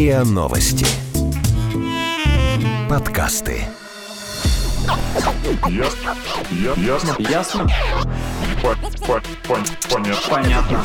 РИА Новости. Подкасты. Ясно. Ясно. Ясно? По- по- пон- Понятно. Понятно.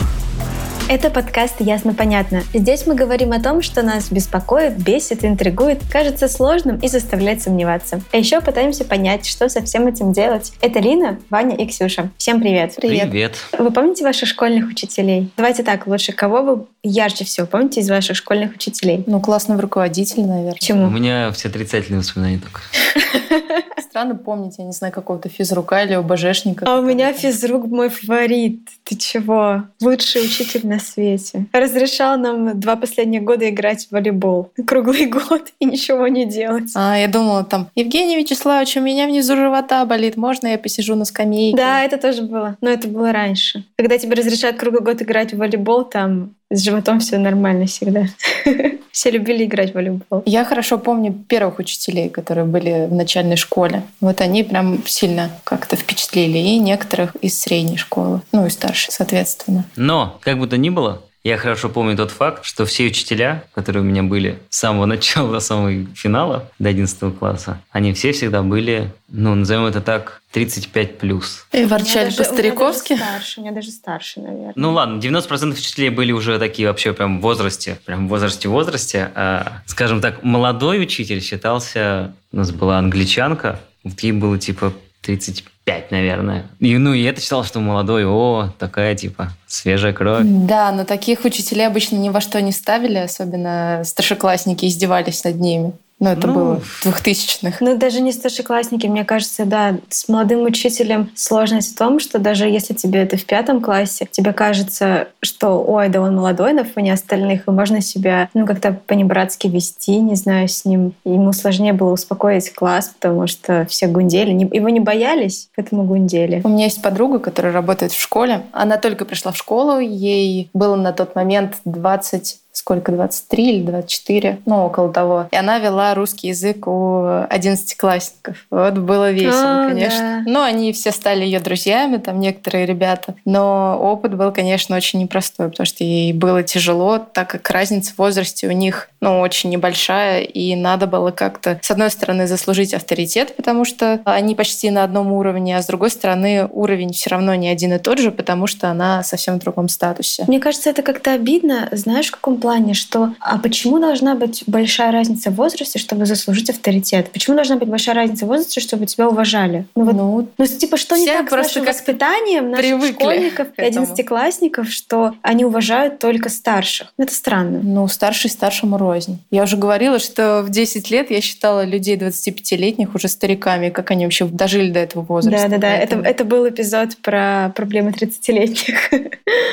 Это подкаст «Ясно-понятно». Здесь мы говорим о том, что нас беспокоит, бесит, интригует, кажется сложным и заставляет сомневаться. А еще пытаемся понять, что со всем этим делать. Это Лина, Ваня и Ксюша. Всем привет. Привет. Вы помните ваших школьных учителей? Давайте так, лучше кого вы ярче всего помните из ваших школьных учителей? Ну, классного руководителя, наверное. У Почему? меня все отрицательные воспоминания только. Странно помнить, я не знаю, какого-то физрука или ОБЖшника. А у меня физрук мой фаворит. Ты чего? Лучший учитель на свете. Разрешал нам два последних года играть в волейбол. Круглый год и ничего не делать. А, я думала там, Евгений Вячеславович, у меня внизу живота болит, можно я посижу на скамейке? Да, это тоже было. Но это было раньше. Когда тебе разрешают круглый год играть в волейбол, там с животом все нормально всегда. Все любили играть в волейбол. Я хорошо помню первых учителей, которые были в начальной школе. Вот они прям сильно как-то впечатлили. И некоторых из средней школы. Ну и старшей, соответственно. Но, как бы то ни было, я хорошо помню тот факт, что все учителя, которые у меня были с самого начала до самого финала, до 11 класса, они все всегда были, ну, назовем это так, 35 плюс. И ворчали по-стариковски. У меня даже старше, у меня даже старше, наверное. Ну ладно, 90% учителей были уже такие вообще прям в возрасте, прям в возрасте-возрасте. А, скажем так, молодой учитель считался, у нас была англичанка, вот ей было типа 35, наверное. И, ну, и это считал, что молодой, о, такая типа свежая кровь. Да, но таких учителей обычно ни во что не ставили, особенно старшеклассники издевались над ними. Ну, это Ну, было в двухтысячных. Ну, даже не старшеклассники, мне кажется, да, с молодым учителем сложность в том, что даже если тебе это в пятом классе, тебе кажется, что, ой, да он молодой на фоне остальных, и можно себя, ну, как-то по-небратски вести, не знаю, с ним. Ему сложнее было успокоить класс, потому что все гундели. Его не боялись, поэтому гундели. У меня есть подруга, которая работает в школе. Она только пришла в школу, ей было на тот момент 20 сколько, 23 или 24, ну, около того. И она вела русский язык у 11-классников. Вот было весело, А, конечно. да. Ну, они все стали ее друзьями, там некоторые ребята. Но опыт был, конечно, очень непростой, потому что ей было тяжело, так как разница в возрасте у них, ну, очень небольшая, и надо было как-то, с одной стороны, заслужить авторитет, потому что они почти на одном уровне, а с другой стороны, уровень все равно не один и тот же, потому что она совсем в другом статусе. Мне кажется, это как-то обидно, знаешь, в каком плане, что а почему должна быть большая разница в возрасте, чтобы заслужить авторитет? Почему должна быть большая разница в возрасте, чтобы тебя уважали? Ну вот Ну, Ну, типа, что не так с нашим как воспитанием наших школьников и одиннадцатиклассников, что они уважают только старших? Это странно. Ну, старший старшему рознь. Я уже говорила, что в 10 лет я считала людей 25-летних уже стариками, как они вообще дожили до этого возраста. Да-да-да, это, это был эпизод про проблемы 30-летних.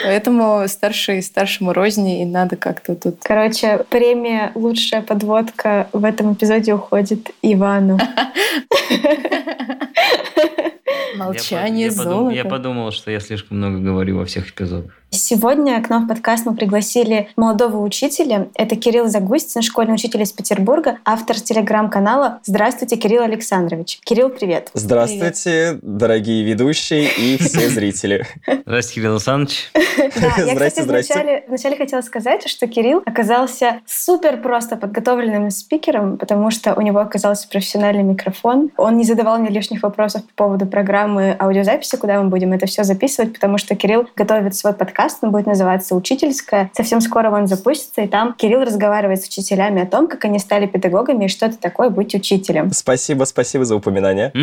поэтому старший старшему рознь, и надо как-то тут... Короче, премия «Лучшая подводка» в этом эпизоде уходит Ивану. Молчание я, золото. я подумал, что я слишком много говорю во всех эпизодах. Сегодня к нам в подкаст мы пригласили молодого учителя. Это Кирилл Загустин, школьный учитель из Петербурга, автор телеграм-канала «Здравствуйте, Кирилл Александрович». Кирилл, привет. Здравствуйте, дорогие ведущие и все зрители. Здравствуйте, Кирилл Александрович. Да, я, кстати, вначале хотела сказать, что Кирилл оказался супер просто подготовленным спикером, потому что у него оказался профессиональный микрофон. Он не задавал мне лишних вопросов по поводу программы аудиозаписи, куда мы будем это все записывать, потому что Кирилл готовит свой подкаст, он будет называться «Учительская». Совсем скоро он запустится, и там Кирилл разговаривает с учителями о том, как они стали педагогами и что это такое быть учителем. Спасибо, спасибо за упоминание.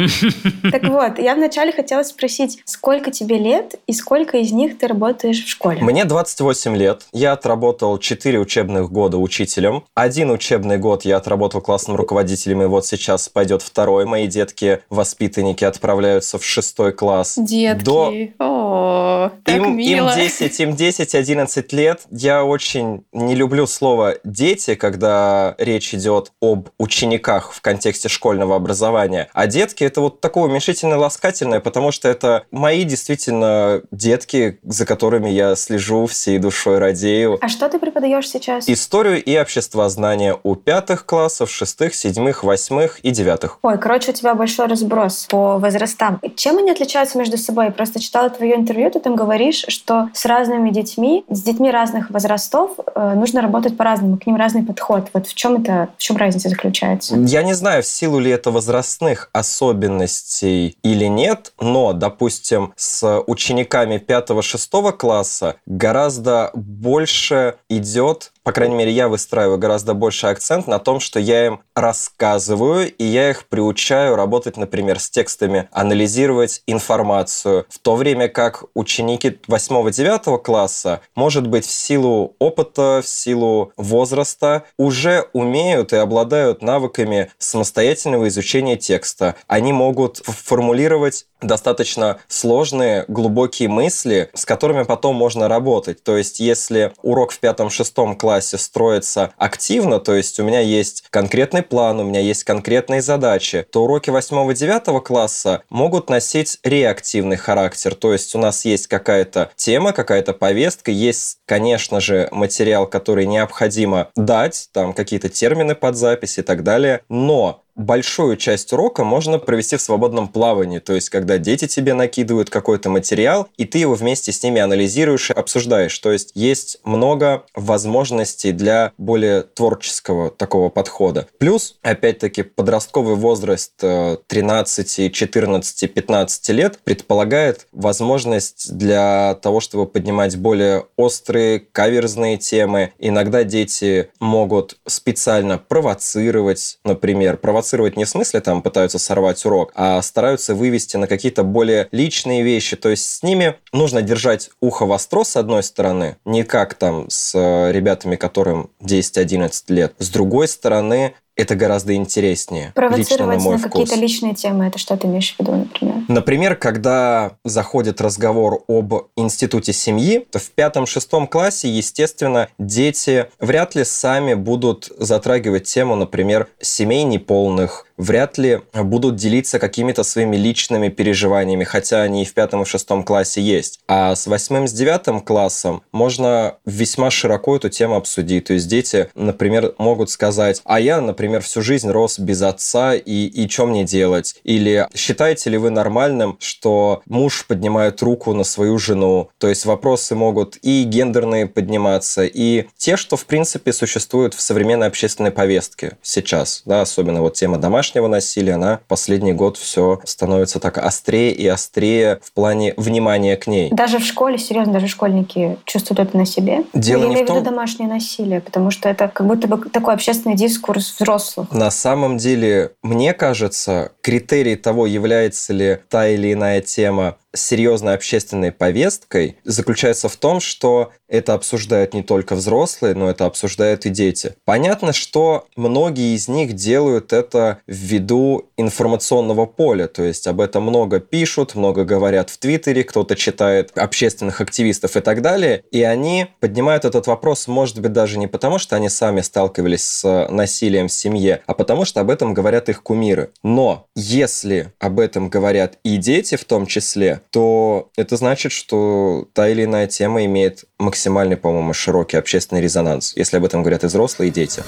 Так вот, я вначале хотела спросить, сколько тебе лет и сколько из них ты работаешь в школе? Мне 28 лет. Я отработал 4 учебных года учителем. Один учебный год я отработал классным руководителем, и вот сейчас пойдет второй. Мои детки-воспитанники отправляются в шестой класс. Детки. До- О, так им, мило. им 10, им 10, 11 лет. Я очень не люблю слово «дети», когда речь идет об учениках в контексте школьного образования. А детки — это вот такое уменьшительно-ласкательное, потому что это мои действительно детки, за которыми я слежу всей душой, радею. А что ты преподаешь сейчас? Историю и обществознание у пятых классов, шестых, седьмых, восьмых и девятых. Ой, короче, у тебя большой разброс по возрастам. Чем они отличаются между собой? Просто читала твое интервью, ты там говоришь, что с разными детьми, с детьми разных возрастов э, нужно работать по-разному, к ним разный подход. Вот в чем это, в чем разница заключается? Я не знаю, в силу ли это возрастных особенностей или нет, но, допустим, с учениками 5-6 класса гораздо больше идет по крайней мере, я выстраиваю гораздо больше акцент на том, что я им рассказываю, и я их приучаю работать, например, с текстами, анализировать информацию, в то время как ученики 8-9 класса, может быть, в силу опыта, в силу возраста, уже умеют и обладают навыками самостоятельного изучения текста. Они могут формулировать достаточно сложные, глубокие мысли, с которыми потом можно работать. То есть, если урок в пятом-шестом классе строится активно, то есть у меня есть конкретный план, у меня есть конкретные задачи, то уроки восьмого-девятого класса могут носить реактивный характер. То есть, у нас есть какая-то тема, какая-то повестка, есть, конечно же, материал, который необходимо дать, там какие-то термины под запись и так далее, но большую часть урока можно провести в свободном плавании, то есть когда дети тебе накидывают какой-то материал, и ты его вместе с ними анализируешь и обсуждаешь. То есть есть много возможностей для более творческого такого подхода. Плюс, опять-таки, подростковый возраст 13, 14, 15 лет предполагает возможность для того, чтобы поднимать более острые, каверзные темы. Иногда дети могут специально провоцировать, например, провоцировать провоцировать не в смысле там пытаются сорвать урок, а стараются вывести на какие-то более личные вещи. То есть с ними нужно держать ухо востро с одной стороны, не как там с э, ребятами, которым 10-11 лет. С другой стороны, это гораздо интереснее. Провоцировать лично на, на какие-то личные темы, это что ты имеешь в виду, например? Например, когда заходит разговор об институте семьи, то в пятом-шестом классе, естественно, дети вряд ли сами будут затрагивать тему, например, семей неполных, вряд ли будут делиться какими-то своими личными переживаниями, хотя они и в пятом и в шестом классе есть. А с восьмым, с девятым классом можно весьма широко эту тему обсудить. То есть дети, например, могут сказать, а я, например, всю жизнь рос без отца, и, и что мне делать? Или считаете ли вы нормальным, что муж поднимает руку на свою жену? То есть вопросы могут и гендерные подниматься, и те, что, в принципе, существуют в современной общественной повестке сейчас, да, особенно вот тема домашнего домашнего насилия, она последний год все становится так острее и острее в плане внимания к ней. Даже в школе, серьезно, даже школьники чувствуют это на себе. Дело Я не имею в том... домашнее насилие, потому что это как будто бы такой общественный дискурс взрослых. На самом деле, мне кажется, критерий того, является ли та или иная тема серьезной общественной повесткой заключается в том, что это обсуждают не только взрослые, но это обсуждают и дети. Понятно, что многие из них делают это ввиду информационного поля, то есть об этом много пишут, много говорят в Твиттере, кто-то читает общественных активистов и так далее, и они поднимают этот вопрос, может быть, даже не потому, что они сами сталкивались с насилием в семье, а потому что об этом говорят их кумиры. Но если об этом говорят и дети в том числе, то это значит, что та или иная тема имеет максимальный, по-моему, широкий общественный резонанс, если об этом говорят и взрослые, и дети.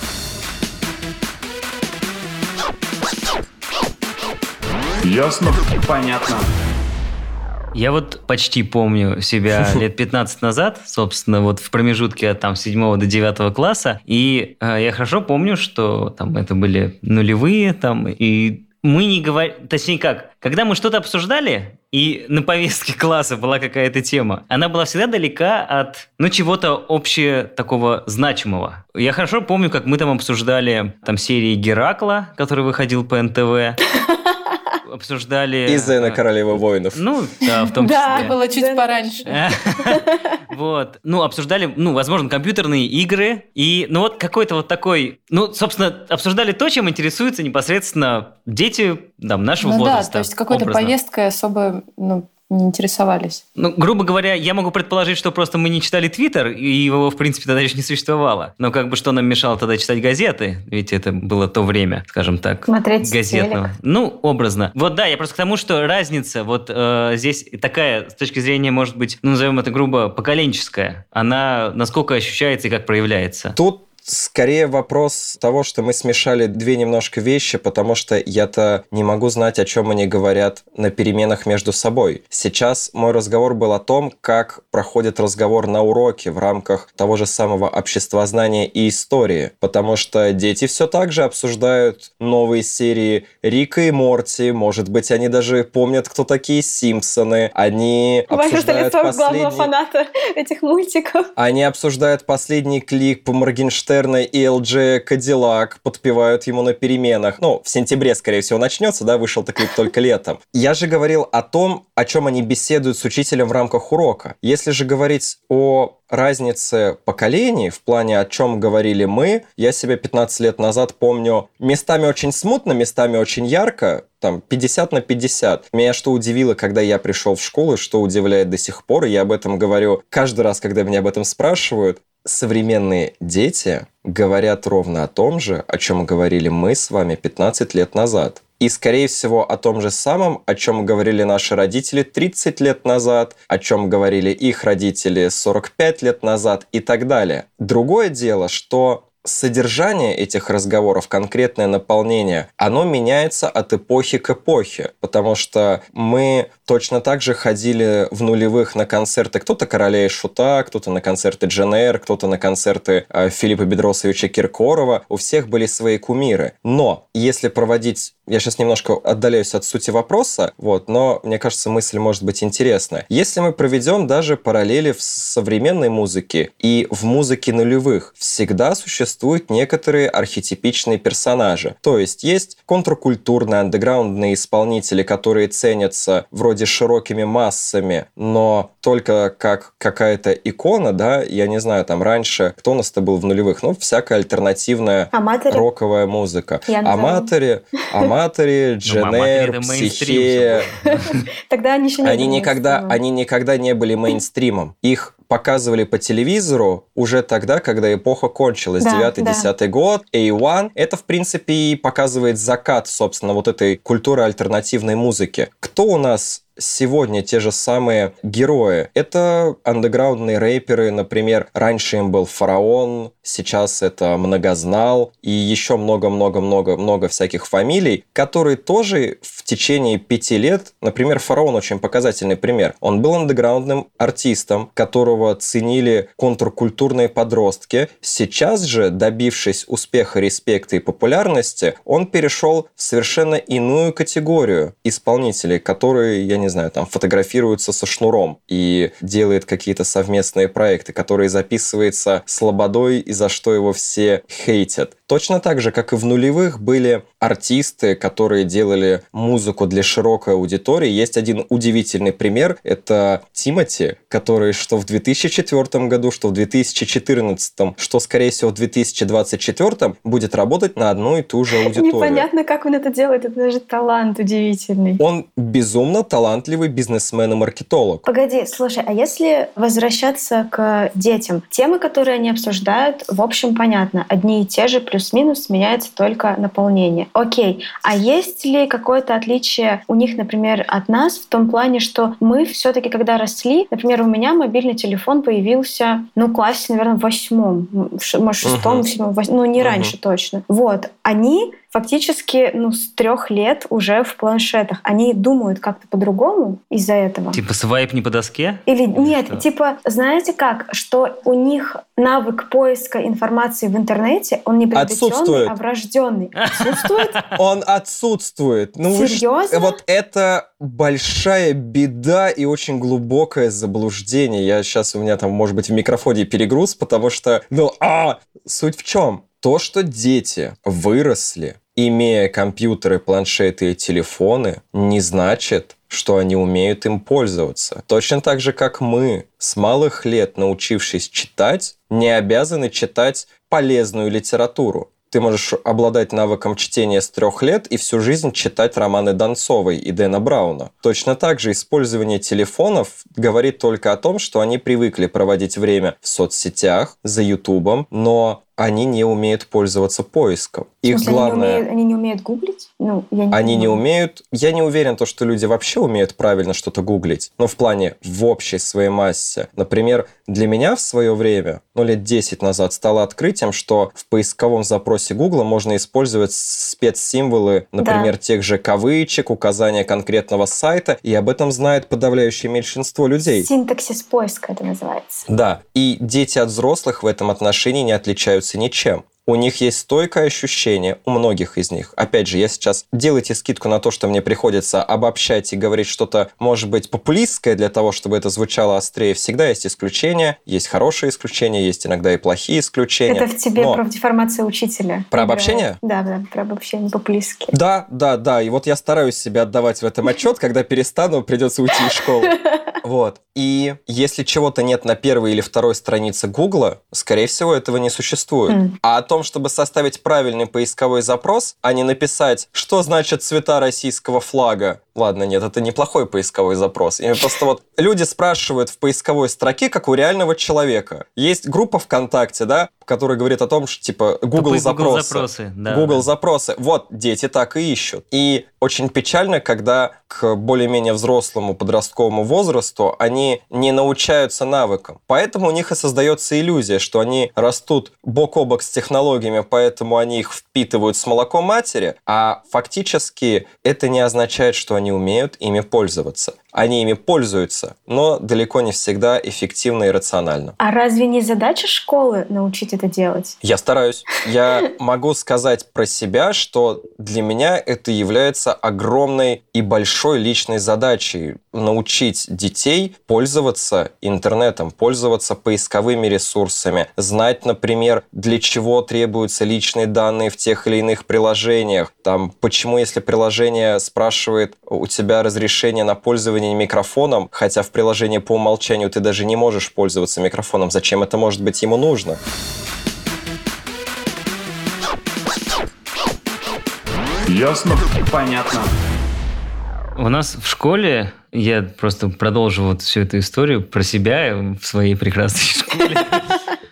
Ясно? Понятно. Я вот почти помню себя лет 15 назад, собственно, вот в промежутке от там 7 до 9 класса, и э, я хорошо помню, что там это были нулевые, там, и мы не говорим, точнее как, когда мы что-то обсуждали, и на повестке класса была какая-то тема, она была всегда далека от, ну, чего-то общего такого значимого. Я хорошо помню, как мы там обсуждали там серии Геракла, который выходил по НТВ. Обсуждали... И Зена э, Королева воинов. Ну, да, в том числе. Да, было чуть пораньше. Вот. Ну, обсуждали, ну, возможно, компьютерные игры. И, ну, вот какой-то вот такой... Ну, собственно, обсуждали то, чем интересуются непосредственно дети там, нашего ну, возраста. Да, то есть какой-то повесткой особо ну, не интересовались. Ну, грубо говоря, я могу предположить, что просто мы не читали Твиттер, и его, в принципе, тогда еще не существовало. Но как бы что нам мешало тогда читать газеты? Ведь это было то время, скажем так, Смотреть газетного. телек. Ну, образно. Вот да, я просто к тому, что разница вот э, здесь такая, с точки зрения, может быть, ну, назовем это грубо, поколенческая. Она насколько ощущается и как проявляется? Тут скорее вопрос того, что мы смешали две немножко вещи, потому что я-то не могу знать, о чем они говорят на переменах между собой. Сейчас мой разговор был о том, как проходит разговор на уроке в рамках того же самого обществознания и истории, потому что дети все так же обсуждают новые серии Рика и Морти, может быть, они даже помнят, кто такие Симпсоны, они обсуждают последний... главного фаната этих мультиков. Они обсуждают последний клик по Моргенштерна и LG Кадиллак, подпевают ему на переменах. Ну, в сентябре, скорее всего, начнется, да, вышел-то клип только летом. Я же говорил о том, о чем они беседуют с учителем в рамках урока. Если же говорить о разнице поколений в плане, о чем говорили мы, я себя 15 лет назад помню местами очень смутно, местами очень ярко, там 50 на 50. Меня что удивило, когда я пришел в школу, что удивляет до сих пор, и я об этом говорю каждый раз, когда меня об этом спрашивают, современные дети говорят ровно о том же, о чем говорили мы с вами 15 лет назад. И, скорее всего, о том же самом, о чем говорили наши родители 30 лет назад, о чем говорили их родители 45 лет назад и так далее. Другое дело, что содержание этих разговоров, конкретное наполнение, оно меняется от эпохи к эпохе, потому что мы точно так же ходили в нулевых на концерты кто-то Короля и Шута, кто-то на концерты Джен кто-то на концерты э, Филиппа Бедросовича Киркорова, у всех были свои кумиры. Но если проводить я сейчас немножко отдаляюсь от сути вопроса, вот, но мне кажется, мысль может быть интересная. Если мы проведем даже параллели в современной музыке и в музыке нулевых, всегда существуют некоторые архетипичные персонажи. То есть есть контркультурные, андеграундные исполнители, которые ценятся вроде широкими массами, но только как какая-то икона, да, я не знаю, там раньше, кто у нас-то был в нулевых, ну, всякая альтернативная Аматоре. роковая музыка. Аматоре, Аматори, Дженер, Психея. Тогда они еще не они никогда, они никогда не были мейнстримом. Их показывали по телевизору уже тогда, когда эпоха кончилась, да, 9-10 да. год, A1. Это, в принципе, и показывает закат, собственно, вот этой культуры альтернативной музыки. Кто у нас сегодня те же самые герои. Это андеграундные рэперы, например, раньше им был Фараон, сейчас это Многознал и еще много-много-много-много всяких фамилий, которые тоже в течение пяти лет, например, Фараон очень показательный пример. Он был андеграундным артистом, которого ценили контркультурные подростки. Сейчас же, добившись успеха, респекта и популярности, он перешел в совершенно иную категорию исполнителей, которые, я не знаю, там фотографируется со шнуром и делает какие-то совместные проекты, которые записывается слободой и за что его все хейтят. Точно так же, как и в нулевых, были артисты, которые делали музыку для широкой аудитории. Есть один удивительный пример. Это Тимати, который что в 2004 году, что в 2014, что, скорее всего, в 2024 будет работать на одну и ту же аудиторию. Непонятно, как он это делает. Это даже талант удивительный. Он безумно талантливый бизнесмен и маркетолог. Погоди, слушай, а если возвращаться к детям? Темы, которые они обсуждают, в общем, понятно. Одни и те же, плюс плюс-минус меняется только наполнение. Окей, а есть ли какое-то отличие у них, например, от нас в том плане, что мы все-таки, когда росли, например, у меня мобильный телефон появился, ну, в классе, наверное, в восьмом, может, в шестом, uh-huh. в седьмом, ну, не uh-huh. раньше точно. Вот. Они фактически ну, с трех лет уже в планшетах. Они думают как-то по-другому из-за этого. Типа свайп не по доске? Или, Или нет, что? типа, знаете как, что у них навык поиска информации в интернете, он не приобретенный, а врожденный. Отсутствует? Он отсутствует. Ну, Серьезно? Вот это большая беда и очень глубокое заблуждение. Я сейчас, у меня там, может быть, в микрофоне перегруз, потому что, ну, а, суть в чем? То, что дети выросли, имея компьютеры, планшеты и телефоны, не значит, что они умеют им пользоваться. Точно так же, как мы, с малых лет научившись читать, не обязаны читать полезную литературу. Ты можешь обладать навыком чтения с трех лет и всю жизнь читать романы Донцовой и Дэна Брауна. Точно так же использование телефонов говорит только о том, что они привыкли проводить время в соцсетях, за Ютубом, но они не умеют пользоваться поиском. Их смысле, главное... Они не, умеют, они не умеют гуглить? Ну, я не Они не умеют... Я не уверен, то, что люди вообще умеют правильно что-то гуглить. Но в плане в общей своей массе. Например, для меня в свое время, ну, лет 10 назад, стало открытием, что в поисковом запросе Гугла можно использовать спецсимволы, например, тех же кавычек, указания конкретного сайта, и об этом знает подавляющее меньшинство людей. Синтаксис поиска это называется. Да, и дети от взрослых в этом отношении не отличаются ничем. У них есть стойкое ощущение, у многих из них. Опять же, я сейчас делайте скидку на то, что мне приходится обобщать и говорить что-то, может быть, популистское для того, чтобы это звучало острее. Всегда есть исключения, есть хорошие исключения, есть иногда и плохие исключения. Это в тебе Но- про деформацию учителя. Про обобщение? Да, да, про обобщение по-плиски. Да, да, да. И вот я стараюсь себе отдавать в этом отчет, когда перестану, придется уйти из школы. Вот. И если чего-то нет на первой или второй странице Гугла, скорее всего, этого не существует. М. А том, чтобы составить правильный поисковой запрос, а не написать, что значит цвета российского флага. Ладно, нет, это неплохой поисковой запрос. И просто вот люди спрашивают в поисковой строке, как у реального человека. Есть группа ВКонтакте, да, которая говорит о том, что типа Google Тупые запросы. запросы. Да, Google запросы. Вот, дети так и ищут. И очень печально, когда к более-менее взрослому подростковому возрасту они не научаются навыкам. Поэтому у них и создается иллюзия, что они растут бок о бок с технологиями, поэтому они их впитывают с молоком матери, а фактически это не означает, что они умеют ими пользоваться. Они ими пользуются, но далеко не всегда эффективно и рационально. А разве не задача школы научить это делать? Я стараюсь. Я могу сказать про себя, что для меня это является огромной и большой личной задачей научить детей пользоваться интернетом, пользоваться поисковыми ресурсами, знать, например, для чего требуются личные данные в тех или иных приложениях, там, почему, если приложение спрашивает у тебя разрешение на пользование микрофоном, хотя в приложении по умолчанию ты даже не можешь пользоваться микрофоном, зачем это может быть ему нужно? Ясно? Понятно. У нас в школе, я просто продолжу вот всю эту историю про себя в своей прекрасной школе.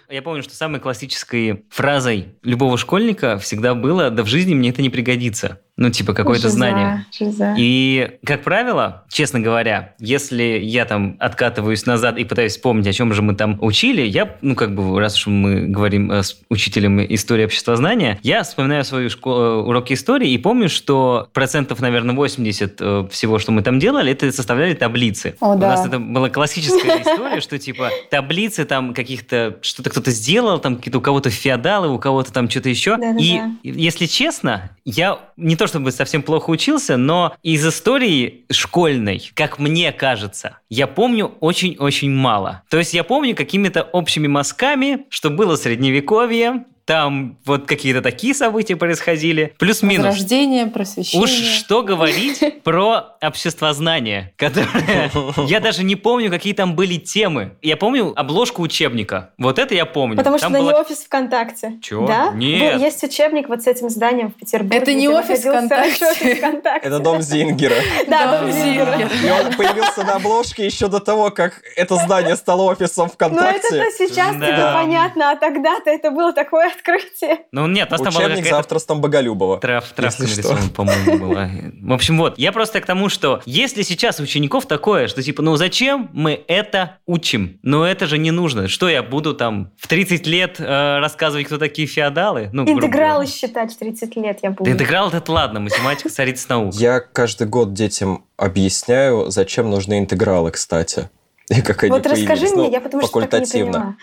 Я помню, что самой классической фразой любого школьника всегда было «да в жизни мне это не пригодится». Ну, типа, какое-то Жиза, знание. жиза. И, как правило, честно говоря, если я там откатываюсь назад и пытаюсь вспомнить, о чем же мы там учили, я, ну, как бы, раз уж мы говорим э, с учителем истории обществознания, я вспоминаю свою шко- э, уроки истории и помню, что процентов, наверное, 80 э, всего, что мы там делали, это составляли таблицы. О, У да. нас это была классическая история, что, типа, таблицы там каких-то, что-то кто-то сделал, там какие-то у кого-то феодалы, у кого-то там что-то еще. И, если честно, я не то чтобы совсем плохо учился, но из истории школьной, как мне кажется, я помню очень-очень мало. То есть я помню какими-то общими мазками, что было средневековье, там вот какие-то такие события происходили, плюс-минус. Возрождение, просвещение. Уж что говорить про обществознание, которое... Я даже не помню, какие там были темы. Я помню обложку учебника. Вот это я помню. Потому что это не офис ВКонтакте. Чё? Да? Нет. Был- Есть учебник вот с этим зданием в Петербурге. Это не офис ВКонтакте. Это дом Зингера. Да, Дом Зингера. И он появился на обложке еще до того, как это здание стало офисом Ну это-то ВКонтакте. сейчас тебе понятно, а тогда-то это было такое открытие. Ну нет, у нас там была какая-то авторством Боголюбова. Трав, травка нарисована, по-моему, была. В общем, вот. Я просто к тому, что если сейчас у учеников такое, что типа, ну зачем мы это учим? Ну это же не нужно. Что я буду там в 30 лет э, рассказывать, кто такие феодалы? Ну, Интегралы считать в 30 лет я буду. Да интеграл это ладно, математика царица наук. Я каждый год детям объясняю, зачем нужны интегралы, кстати. Как они Вот расскажи мне, Ну, я потому что так не факультативно.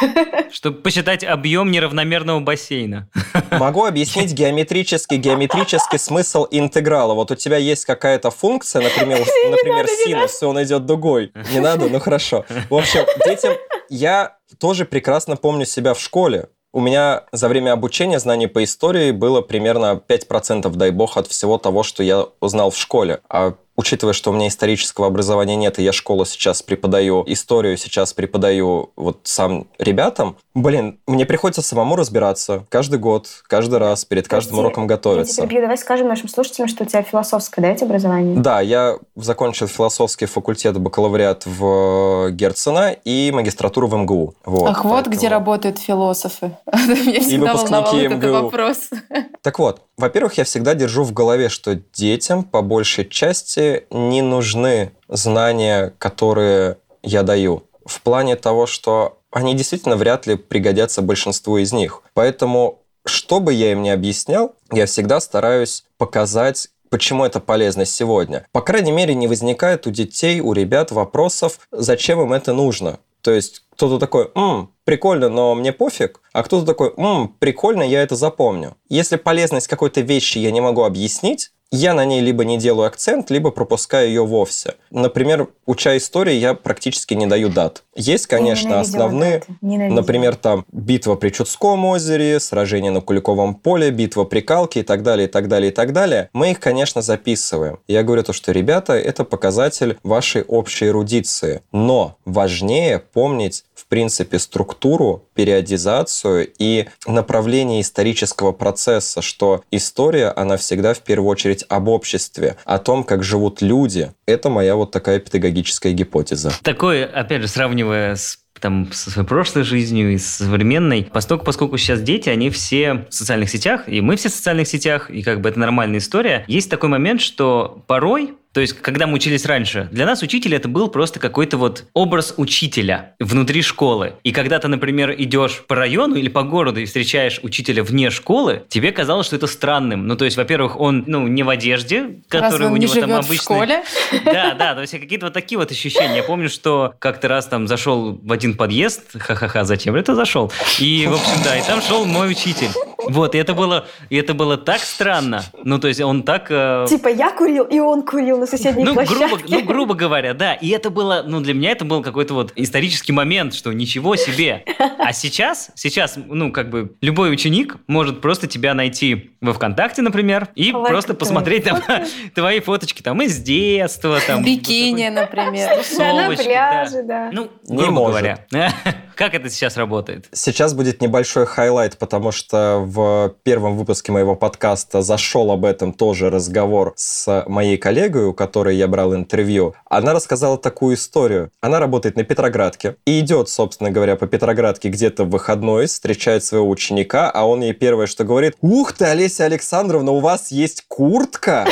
поняла. Чтобы посчитать объем неравномерного бассейна. Могу объяснить геометрический, геометрический смысл интеграла. Вот у тебя есть какая-то функция, например, например синус, и он идет дугой. Не надо? Ну хорошо. В общем, детям я тоже прекрасно помню себя в школе. У меня за время обучения знаний по истории было примерно 5%, дай бог, от всего того, что я узнал в школе. А учитывая, что у меня исторического образования нет, и я школу сейчас преподаю, историю сейчас преподаю вот сам ребятам, блин, мне приходится самому разбираться каждый год, каждый раз, перед каждым Подожди, уроком готовиться. Я тебе давай скажем нашим слушателям, что у тебя философское, да, эти образование? Да, я закончил философский факультет, бакалавриат в Герцена и магистратуру в МГУ. Вот, Ах, вот поэтому- где работают философы. Меня всегда выпускники волновал этот МГУ. вопрос. Так вот, во-первых, я всегда держу в голове, что детям по большей части не нужны знания, которые я даю. В плане того, что они действительно вряд ли пригодятся большинству из них. Поэтому, что бы я им ни объяснял, я всегда стараюсь показать Почему это полезно сегодня? По крайней мере, не возникает у детей, у ребят вопросов, зачем им это нужно. То есть кто-то такой, «М, прикольно, но мне пофиг, а кто-то такой, «М, прикольно, я это запомню. Если полезность какой-то вещи я не могу объяснить, я на ней либо не делаю акцент, либо пропускаю ее вовсе. Например, уча истории, я практически не даю дат. Есть, конечно, Ненавидела основные. Например, там битва при Чудском озере, сражение на Куликовом поле, битва при Калке и так далее, и так далее, и так далее. Мы их, конечно, записываем. Я говорю то, что, ребята, это показатель вашей общей эрудиции. Но важнее помнить, в принципе, структуру, периодизацию и направление исторического процесса, что история, она всегда в первую очередь об обществе, о том, как живут люди. Это моя вот такая педагогическая гипотеза. Такое, опять же, сравнивая с там, со своей прошлой жизнью и современной, поскольку, поскольку сейчас дети, они все в социальных сетях, и мы все в социальных сетях, и как бы это нормальная история, есть такой момент, что порой то есть, когда мы учились раньше, для нас учитель это был просто какой-то вот образ учителя внутри школы. И когда ты, например, идешь по району или по городу и встречаешь учителя вне школы, тебе казалось, что это странным. Ну, то есть, во-первых, он, ну, не в одежде, которая у не него там живет в обычно. школе? Да, да, то есть какие-то вот такие вот ощущения. Я помню, что как-то раз там зашел в один подъезд, ха-ха-ха, зачем это зашел? И, в общем, да, и там шел мой учитель. Вот, и это было, и это было так странно. Ну, то есть он так... э, Типа я курил, и он курил на соседней ну, площадке. грубо, ну, грубо говоря, да. И это было, ну, для меня это был какой-то вот исторический момент, что ничего себе. А сейчас, сейчас, ну, как бы, любой ученик может просто тебя найти во ВКонтакте, например, и Лайкать просто посмотреть там твои фоточки там из детства, там. Бикини, например. Да, на пляже, да. Ну, Не грубо может. говоря. Как это сейчас работает? Сейчас будет небольшой хайлайт, потому что в первом выпуске моего подкаста зашел об этом тоже разговор с моей коллегой, у которой я брал интервью. Она рассказала такую историю. Она работает на Петроградке и идет, собственно говоря, по Петроградке где-то в выходной, встречает своего ученика, а он ей первое, что говорит, «Ух ты, Олеся Александровна, у вас есть куртка?»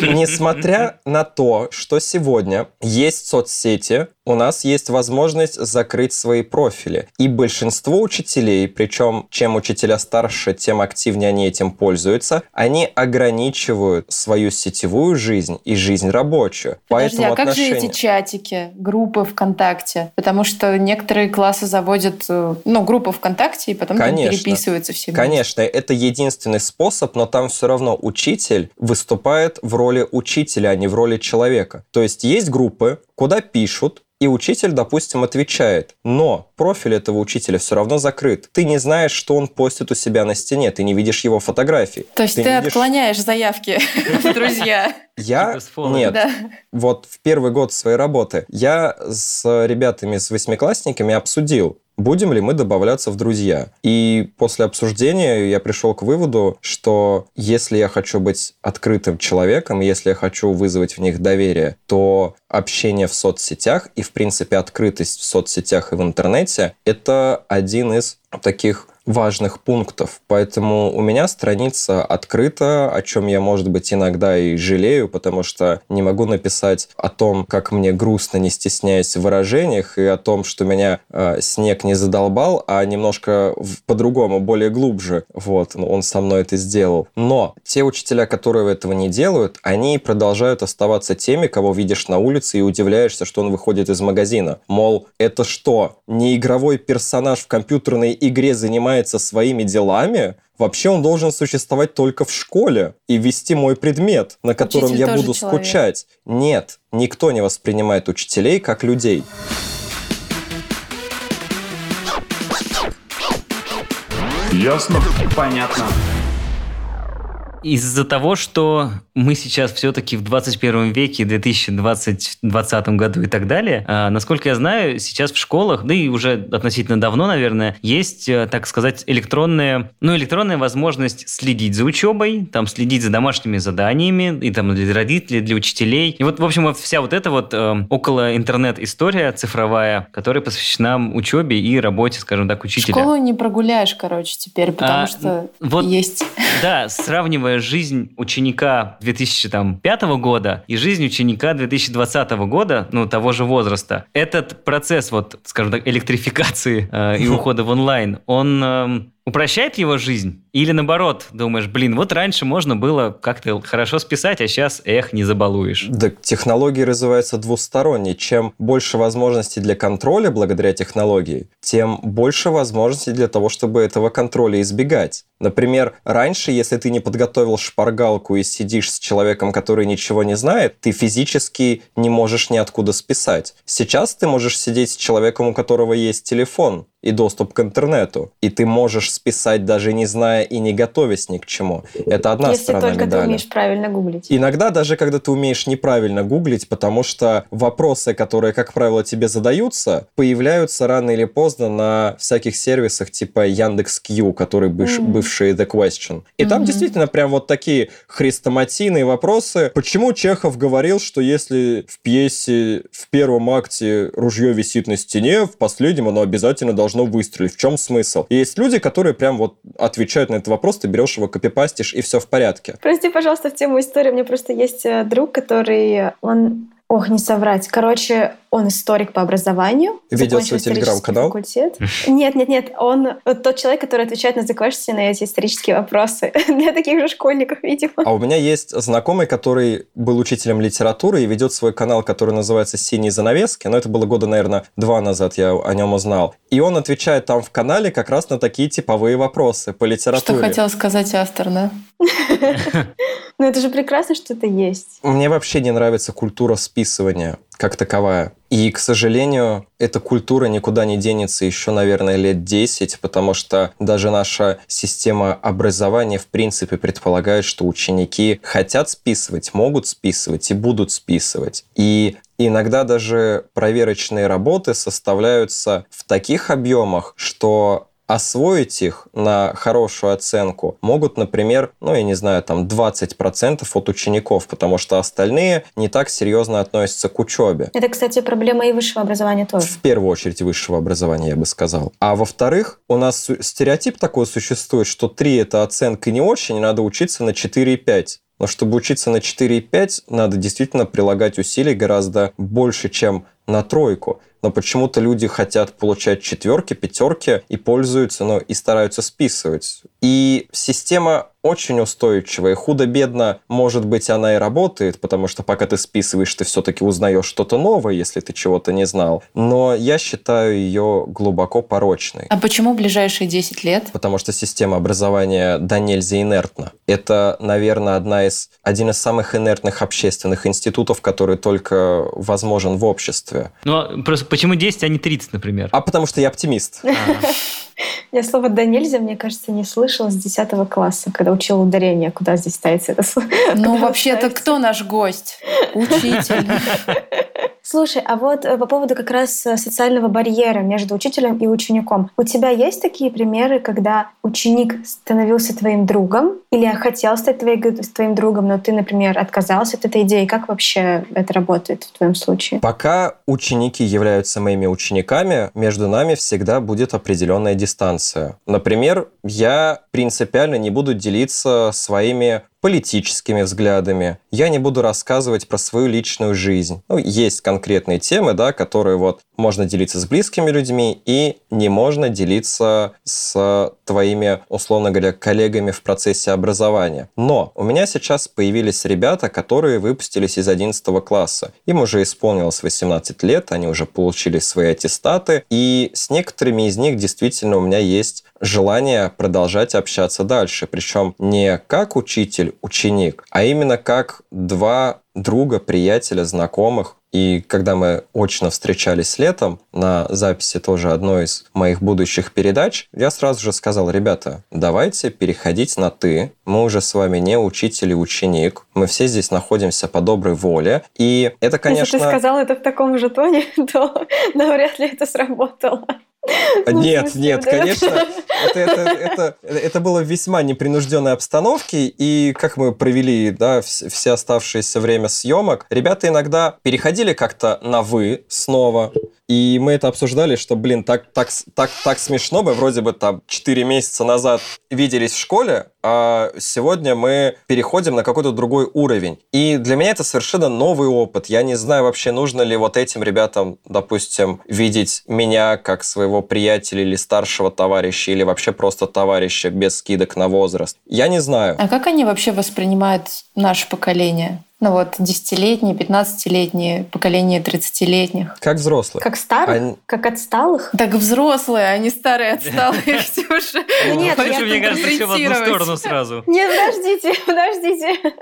Несмотря на то, что сегодня есть соцсети, у нас есть возможность закрыть свои профили. И большинство учителей, причем чем учителя старше, тем активнее они этим пользуются, они ограничивают свою сетевую жизнь и жизнь рабочую. Подожди, Поэтому а как же отношения... эти чатики, группы ВКонтакте? Потому что некоторые классы заводят, э, ну, группу ВКонтакте, и потом Конечно. переписываются все. Конечно, это единственный способ, но там все равно учитель выступает в роли учителя, а не в роли человека. То есть есть группы, куда пишут, и учитель, допустим, отвечает. Но профиль этого учителя все равно закрыт. Ты не знаешь, что он постит у себя на стене, ты не видишь его фотографий. То есть ты, не видишь- отклоняешь заявки в друзья. Я... Типа. Нет. Да. Вот в первый год своей работы я с ребятами, с восьмиклассниками обсудил, будем ли мы добавляться в друзья. И после обсуждения я пришел к выводу, что если я хочу быть открытым человеком, если я хочу вызвать в них доверие, то общение в соцсетях и, в принципе, открытость в соцсетях и в интернете – это один из таких важных пунктов. Поэтому у меня страница открыта, о чем я, может быть, иногда и жалею, потому что не могу написать о том, как мне грустно, не стесняясь в выражениях, и о том, что меня э, снег не задолбал, а немножко по-другому, более глубже. Вот, ну, он со мной это сделал. Но те учителя, которые этого не делают, они продолжают оставаться теми, кого видишь на улице и удивляешься, что он выходит из магазина. Мол, это что, не игровой персонаж в компьютерной игре занимается своими делами? Вообще он должен существовать только в школе и вести мой предмет, на котором Учитель я буду человек. скучать. Нет, никто не воспринимает учителей как людей. Ясно? Понятно. Из-за того, что мы сейчас все-таки в 21 веке, 2020 году и так далее, а, насколько я знаю, сейчас в школах, да и уже относительно давно, наверное, есть, э, так сказать, электронная, ну, электронная возможность следить за учебой, там, следить за домашними заданиями, и там для родителей, для учителей. И вот, в общем, вся вот эта вот э, около интернет-история цифровая, которая посвящена учебе и работе, скажем так, учителя. Школу не прогуляешь, короче, теперь, потому а, что вот, есть... Да, сравнивая жизнь ученика 2005 года и жизнь ученика 2020 года, ну, того же возраста, этот процесс, вот, скажем так, электрификации э, и ухода в онлайн, он э, упрощает его жизнь? Или наоборот, думаешь, блин, вот раньше можно было как-то хорошо списать, а сейчас, эх, не забалуешь. Да, технологии развиваются двусторонне. Чем больше возможностей для контроля благодаря технологии, тем больше возможностей для того, чтобы этого контроля избегать. Например, раньше, если ты не подготовил шпаргалку и сидишь с человеком, который ничего не знает, ты физически не можешь ниоткуда списать. Сейчас ты можешь сидеть с человеком, у которого есть телефон и доступ к интернету, и ты можешь списать даже не зная и не готовясь ни к чему. Это одна Если сторона только медали. ты умеешь правильно гуглить. Иногда даже когда ты умеешь неправильно гуглить, потому что вопросы, которые, как правило, тебе задаются, появляются рано или поздно на всяких сервисах типа Яндекс.Кью, который быв, mm. бывший The Question. И mm-hmm. там действительно прям вот такие хрестоматийные вопросы. Почему Чехов говорил, что если в пьесе в первом акте ружье висит на стене, в последнем оно обязательно должно выстрелить? В чем смысл? И есть люди, которые прям вот отвечают на этот вопрос, ты берешь его, копипастишь, и все в порядке. Прости, пожалуйста, в тему истории. У меня просто есть э, друг, который... Он Ох, не соврать. Короче, он историк по образованию. Ведет свой телеграм-канал? Факультет. Нет, нет, нет. Он вот тот человек, который отвечает на заквашки на эти исторические вопросы. Для таких же школьников, видимо. А у меня есть знакомый, который был учителем литературы и ведет свой канал, который называется «Синие занавески». Но это было года, наверное, два назад я о нем узнал. И он отвечает там в канале как раз на такие типовые вопросы по литературе. Что хотел сказать автор, да? Ну это же прекрасно, что это есть. Мне вообще не нравится культура списывания как таковая. И, к сожалению, эта культура никуда не денется еще, наверное, лет 10, потому что даже наша система образования в принципе предполагает, что ученики хотят списывать, могут списывать и будут списывать. И иногда даже проверочные работы составляются в таких объемах, что освоить их на хорошую оценку могут, например, ну, я не знаю, там 20% от учеников, потому что остальные не так серьезно относятся к учебе. Это, кстати, проблема и высшего образования тоже. В первую очередь высшего образования, я бы сказал. А во-вторых, у нас стереотип такой существует, что 3 – это оценка не очень, надо учиться на 4 и 5. Но чтобы учиться на 4 и 5, надо действительно прилагать усилий гораздо больше, чем на тройку но почему-то люди хотят получать четверки, пятерки и пользуются, ну, и стараются списывать. И система очень устойчивая. Худо-бедно, может быть, она и работает, потому что пока ты списываешь, ты все-таки узнаешь что-то новое, если ты чего-то не знал. Но я считаю ее глубоко порочной. А почему ближайшие 10 лет? Потому что система образования да нельзя инертна. Это, наверное, одна из, один из самых инертных общественных институтов, который только возможен в обществе. Ну, просто почему 10, а не 30, например? А потому что я оптимист. Я слово «да нельзя», мне кажется, не слышала с 10 класса, когда учила ударение, куда здесь ставится это слово. Ну, вообще-то кто наш гость? Учитель. Слушай, а вот э, по поводу как раз э, социального барьера между учителем и учеником. У тебя есть такие примеры, когда ученик становился твоим другом или хотел стать твоим другом, но ты, например, отказался от этой идеи? Как вообще это работает в твоем случае? Пока ученики являются моими учениками, между нами всегда будет определенная дистанция. Например, я принципиально не буду делиться своими политическими взглядами. Я не буду рассказывать про свою личную жизнь. Ну, есть конкретные темы, да, которые вот можно делиться с близкими людьми и не можно делиться с твоими, условно говоря, коллегами в процессе образования. Но у меня сейчас появились ребята, которые выпустились из 11 класса. Им уже исполнилось 18 лет, они уже получили свои аттестаты, и с некоторыми из них действительно у меня есть желание продолжать общаться дальше. Причем не как учитель, ученик, а именно как два друга, приятеля, знакомых. И когда мы очно встречались летом на записи тоже одной из моих будущих передач, я сразу же сказал, ребята, давайте переходить на «ты». Мы уже с вами не учитель и ученик. Мы все здесь находимся по доброй воле. И это, конечно... Если ты сказал это в таком же тоне, то навряд ли это сработало. Ну, нет, нет, конечно. Это, это, это, это было в весьма непринужденной обстановке, и как мы провели да, все оставшееся время съемок, ребята иногда переходили как-то на «вы» снова, и мы это обсуждали, что, блин, так, так, так, так смешно. Мы вроде бы там 4 месяца назад виделись в школе, а сегодня мы переходим на какой-то другой уровень. И для меня это совершенно новый опыт. Я не знаю вообще, нужно ли вот этим ребятам, допустим, видеть меня как своего приятеля или старшего товарища, или вообще просто товарища без скидок на возраст. Я не знаю. А как они вообще воспринимают наше поколение? Ну вот, десятилетние, пятнадцатилетние, поколение тридцатилетних. Как взрослые. Как старых? Они... Как отсталых? Так взрослые, а не старые отсталые, Ксюша. Нет, мне кажется, все в одну сторону сразу. Нет, подождите, подождите.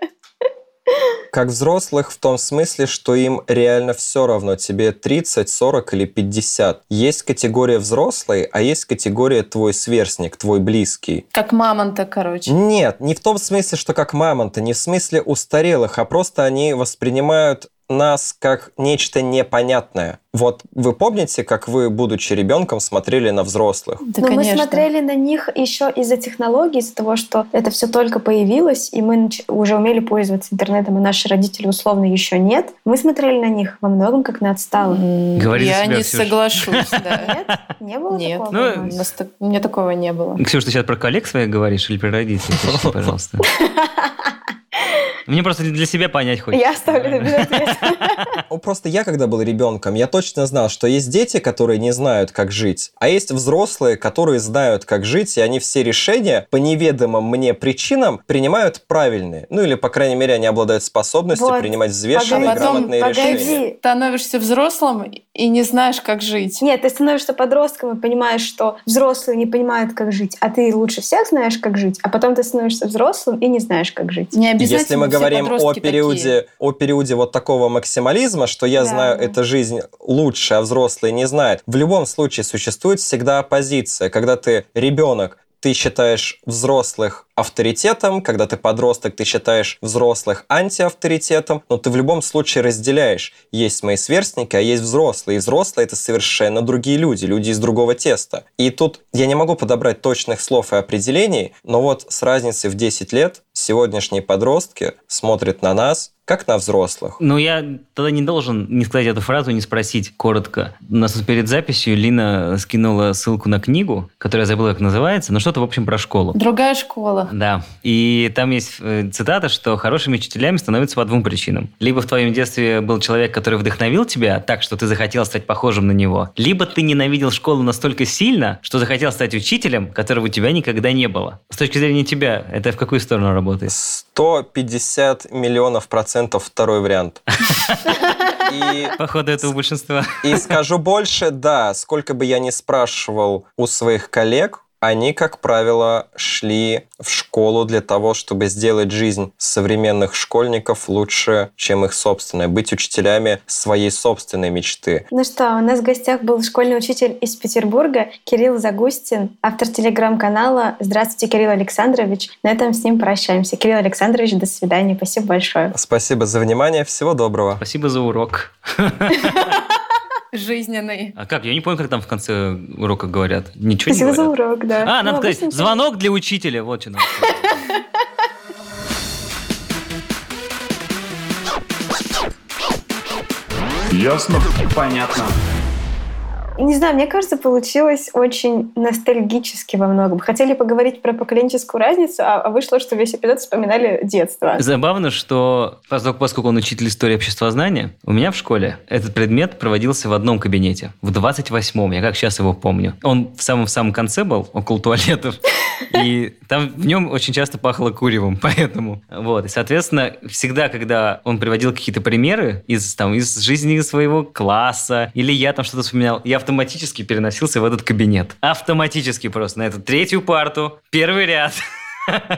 Как взрослых в том смысле, что им реально все равно, тебе 30, 40 или 50. Есть категория взрослый, а есть категория твой сверстник, твой близкий. Как мамонта, короче. Нет, не в том смысле, что как мамонта, не в смысле устарелых, а просто они воспринимают нас как нечто непонятное. Вот вы помните, как вы, будучи ребенком, смотрели на взрослых? Да, Но конечно. мы смотрели на них еще из-за технологий, из-за того, что это все только появилось, и мы уже умели пользоваться интернетом, а наши родители условно еще нет. Мы смотрели на них во многом как на отсталых. Говори Я себя, не Ксюша. соглашусь, да. Нет? Не было Нет. такого? Ну, У нас так- У меня такого не было. Ксюш, ты сейчас про коллег своих говоришь или про родителей? Пожалуйста. Мне просто для себя понять хочется. Я оставлю это без ответа. Просто я, когда был ребенком, я точно знал, что есть дети, которые не знают, как жить, а есть взрослые, которые знают, как жить, и они все решения по неведомым мне причинам принимают правильные. Ну или, по крайней мере, они обладают способностью Вот. принимать взвешенные, Погоди, грамотные погоди. решения. Становишься взрослым и не знаешь, как жить. Нет, ты становишься подростком и понимаешь, что взрослые не понимают, как жить, а ты лучше всех знаешь, как жить, а потом ты становишься взрослым и не знаешь, как жить. Не обязательно Если мы все говорим о периоде, такие. о периоде вот такого максимализма, что я Да, знаю, да. эта жизнь лучше, а взрослые не знают. В любом случае существует всегда оппозиция. Когда ты ребенок, ты считаешь взрослых авторитетом, когда ты подросток, ты считаешь взрослых антиавторитетом, но ты в любом случае разделяешь. Есть мои сверстники, а есть взрослые. И взрослые — это совершенно другие люди, люди из другого теста. И тут я не могу подобрать точных слов и определений, но вот с разницей в 10 лет сегодняшние подростки смотрят на нас как на взрослых. Ну, я тогда не должен не сказать эту фразу, не спросить коротко. У нас перед записью Лина скинула ссылку на книгу, которая я забыла, как называется, но что-то, в общем, про школу. Другая школа. Да. И там есть э, цитата, что хорошими учителями становятся по двум причинам. Либо в твоем детстве был человек, который вдохновил тебя так, что ты захотел стать похожим на него, либо ты ненавидел школу настолько сильно, что захотел стать учителем, которого у тебя никогда не было. С точки зрения тебя, это в какую сторону работает? 150 миллионов процентов второй вариант. И Походу, это у большинства. И скажу больше, да, сколько бы я ни спрашивал у своих коллег, они, как правило, шли в школу для того, чтобы сделать жизнь современных школьников лучше, чем их собственная, быть учителями своей собственной мечты. Ну что, у нас в гостях был школьный учитель из Петербурга Кирилл Загустин, автор телеграм-канала «Здравствуйте, Кирилл Александрович». На этом с ним прощаемся. Кирилл Александрович, до свидания. Спасибо большое. Спасибо за внимание, всего доброго. Спасибо за урок. Жизненный. А как? Я не помню, как там в конце урока говорят. Ничего не Спасибо за говорят. урок, да. А, надо Ну, сказать, обычно- звонок для учителя. Вот что надо сказать. Ясно? Понятно. Не знаю, мне кажется, получилось очень ностальгически во многом. Хотели поговорить про поколенческую разницу, а а вышло, что весь эпизод вспоминали детство. Забавно, что поскольку, он учитель истории обществознания, у меня в школе этот предмет проводился в одном кабинете, в 28-м, я как сейчас его помню. Он в самом-самом конце был, около туалетов, и там в нем очень часто пахло куревом, поэтому. Вот, и, соответственно, всегда, когда он приводил какие-то примеры из, там, из жизни своего класса, или я там что-то вспоминал, я автоматически переносился в этот кабинет. Автоматически просто, на эту третью парту, первый ряд.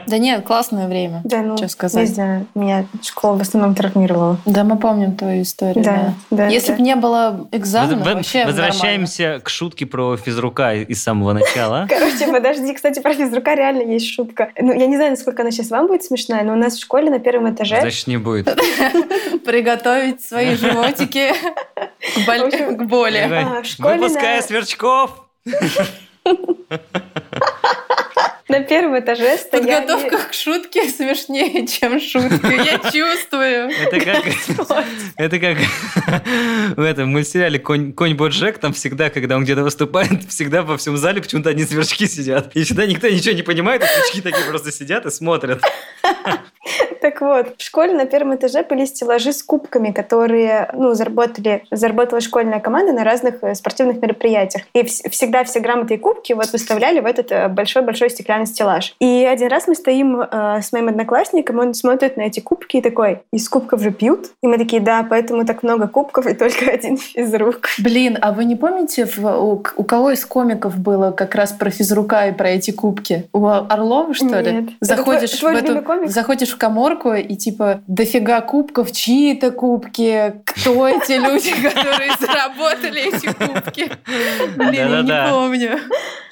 Да нет, классное время. Да, ну, Что сказать? не знаю, меня школа в основном травмировала. Да, мы помним твою историю. Да, Да. да. Если да. бы не было экзамена, Воз- вообще Возвращаемся к шутке про физрука из самого начала. Короче, подожди, кстати, про физрука реально есть шутка. Ну, я не знаю, насколько она сейчас вам будет смешная, но у нас в школе на первом этаже... Значит, не будет. нормально. Приготовить свои животики к боли. А, Выпуская сверчков. На первом этаже стояли... Подготовка к шутке смешнее, чем шутка. Я чувствую. Это как... Это как в этом мультсериале «Конь, конь Боджек», там всегда, когда он где-то выступает, всегда во всем зале почему-то одни сверчки сидят. И всегда никто ничего не понимает, а сверчки такие просто сидят и смотрят. Так вот, в школе на первом этаже были стеллажи с кубками, которые, ну, заработали, заработала школьная команда на разных э, спортивных мероприятиях. И вс- всегда все грамоты и кубки вот выставляли в этот э, большой-большой стеклянный стеллаж. И один раз мы стоим э, с моим одноклассником, он смотрит на эти кубки и такой, из кубков же пьют? И мы такие, да, поэтому так много кубков и только один физрук. Блин, а вы не помните, у, у кого из комиков было как раз про физрука и про эти кубки? У Орлова, что ли? Нет. Это Заходишь, твой- твой в эту- комик? заходишь в коморку и типа дофига кубков, чьи это кубки, кто эти люди, которые заработали эти кубки? Блин, я не помню.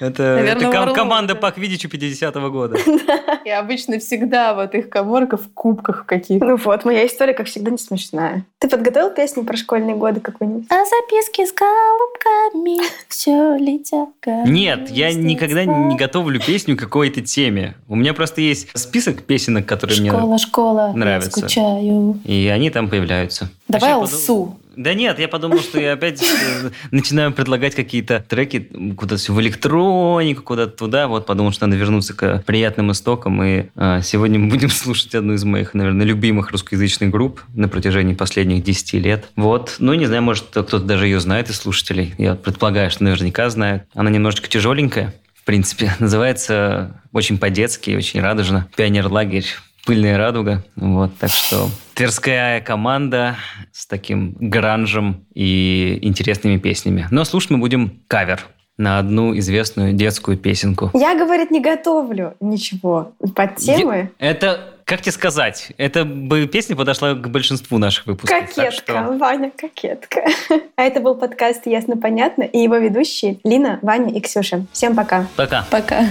Это, команда да. по Квидичу 50-го года. И обычно всегда вот их коморка в кубках каких-то. Ну вот, моя история, как всегда, не смешная. Ты подготовил песню про школьные годы какую-нибудь? А записки с голубками все летят. Нет, я никогда не готовлю песню к какой-то теме. У меня просто есть список песенок, которые мне... Школа, школа, нравится. скучаю. И они там появляются. Давай алсу. Да нет, я подумал, что я опять э, начинаю предлагать какие-то треки куда-то в электронику, куда-то туда. Вот подумал, что надо вернуться к приятным истокам. И э, сегодня мы будем слушать одну из моих, наверное, любимых русскоязычных групп на протяжении последних 10 лет. Вот. Ну, не знаю, может, кто-то даже ее знает из слушателей. Я предполагаю, что наверняка знает. Она немножечко тяжеленькая. В принципе, называется очень по-детски, очень радужно. Пионер-лагерь Пыльная радуга. Вот, так что тверская команда с таким гранжем и интересными песнями. Но слушать мы будем кавер на одну известную детскую песенку. Я, говорит, не готовлю ничего под темы. Это, как тебе сказать, эта бы песня подошла к большинству наших выпусков. Кокетка, что- Ваня, кокетка. А это был подкаст «Ясно-понятно» и его ведущие Лина, Ваня и Ксюша. Всем пока. Пока. Пока.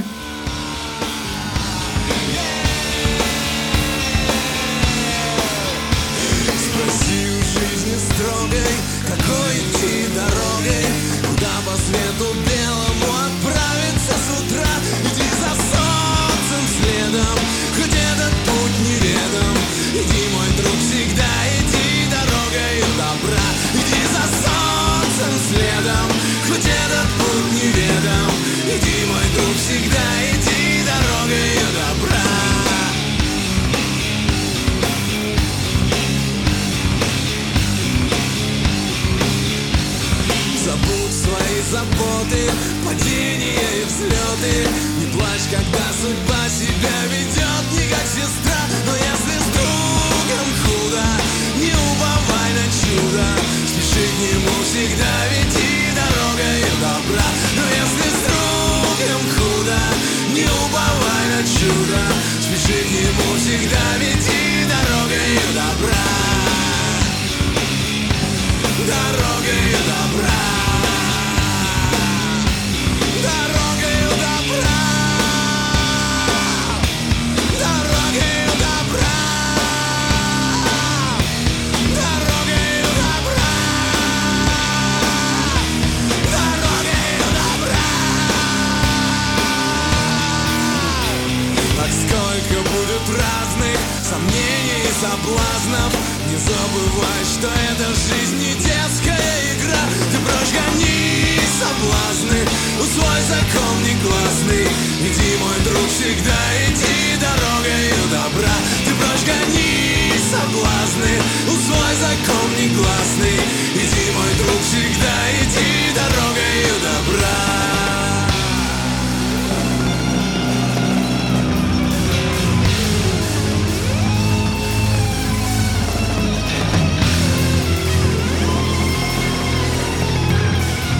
Заботы, падения и взлеты. Не плачь, когда судьба себя ведет. Не как сестра Но если с другом худо, не уповай на чудо. Спеши к нему всегда, веди дорогой добра. Но если с другом худо, не уповай на чудо. Спеши к нему всегда, веди забывай, что эта жизнь не детская игра. Ты прочь гони соблазны, усвой закон негласный. Иди, мой друг, всегда иди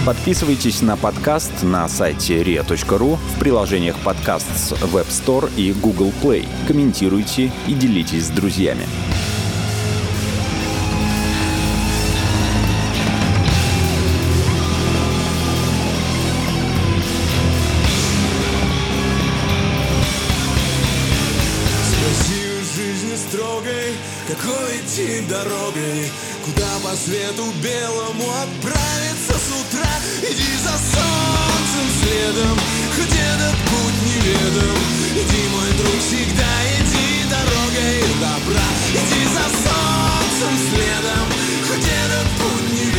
Подписывайтесь на подкаст на сайте ria.ru в приложениях подкаст с Web Store и Google Play. Комментируйте и делитесь с друзьями. Какой идти дорогой, куда по свету белому отправиться. Иди за солнцем следом, хоть этот путь неведом. Иди, мой друг, всегда иди дорогой добра. Иди за солнцем следом, хоть этот путь неведом.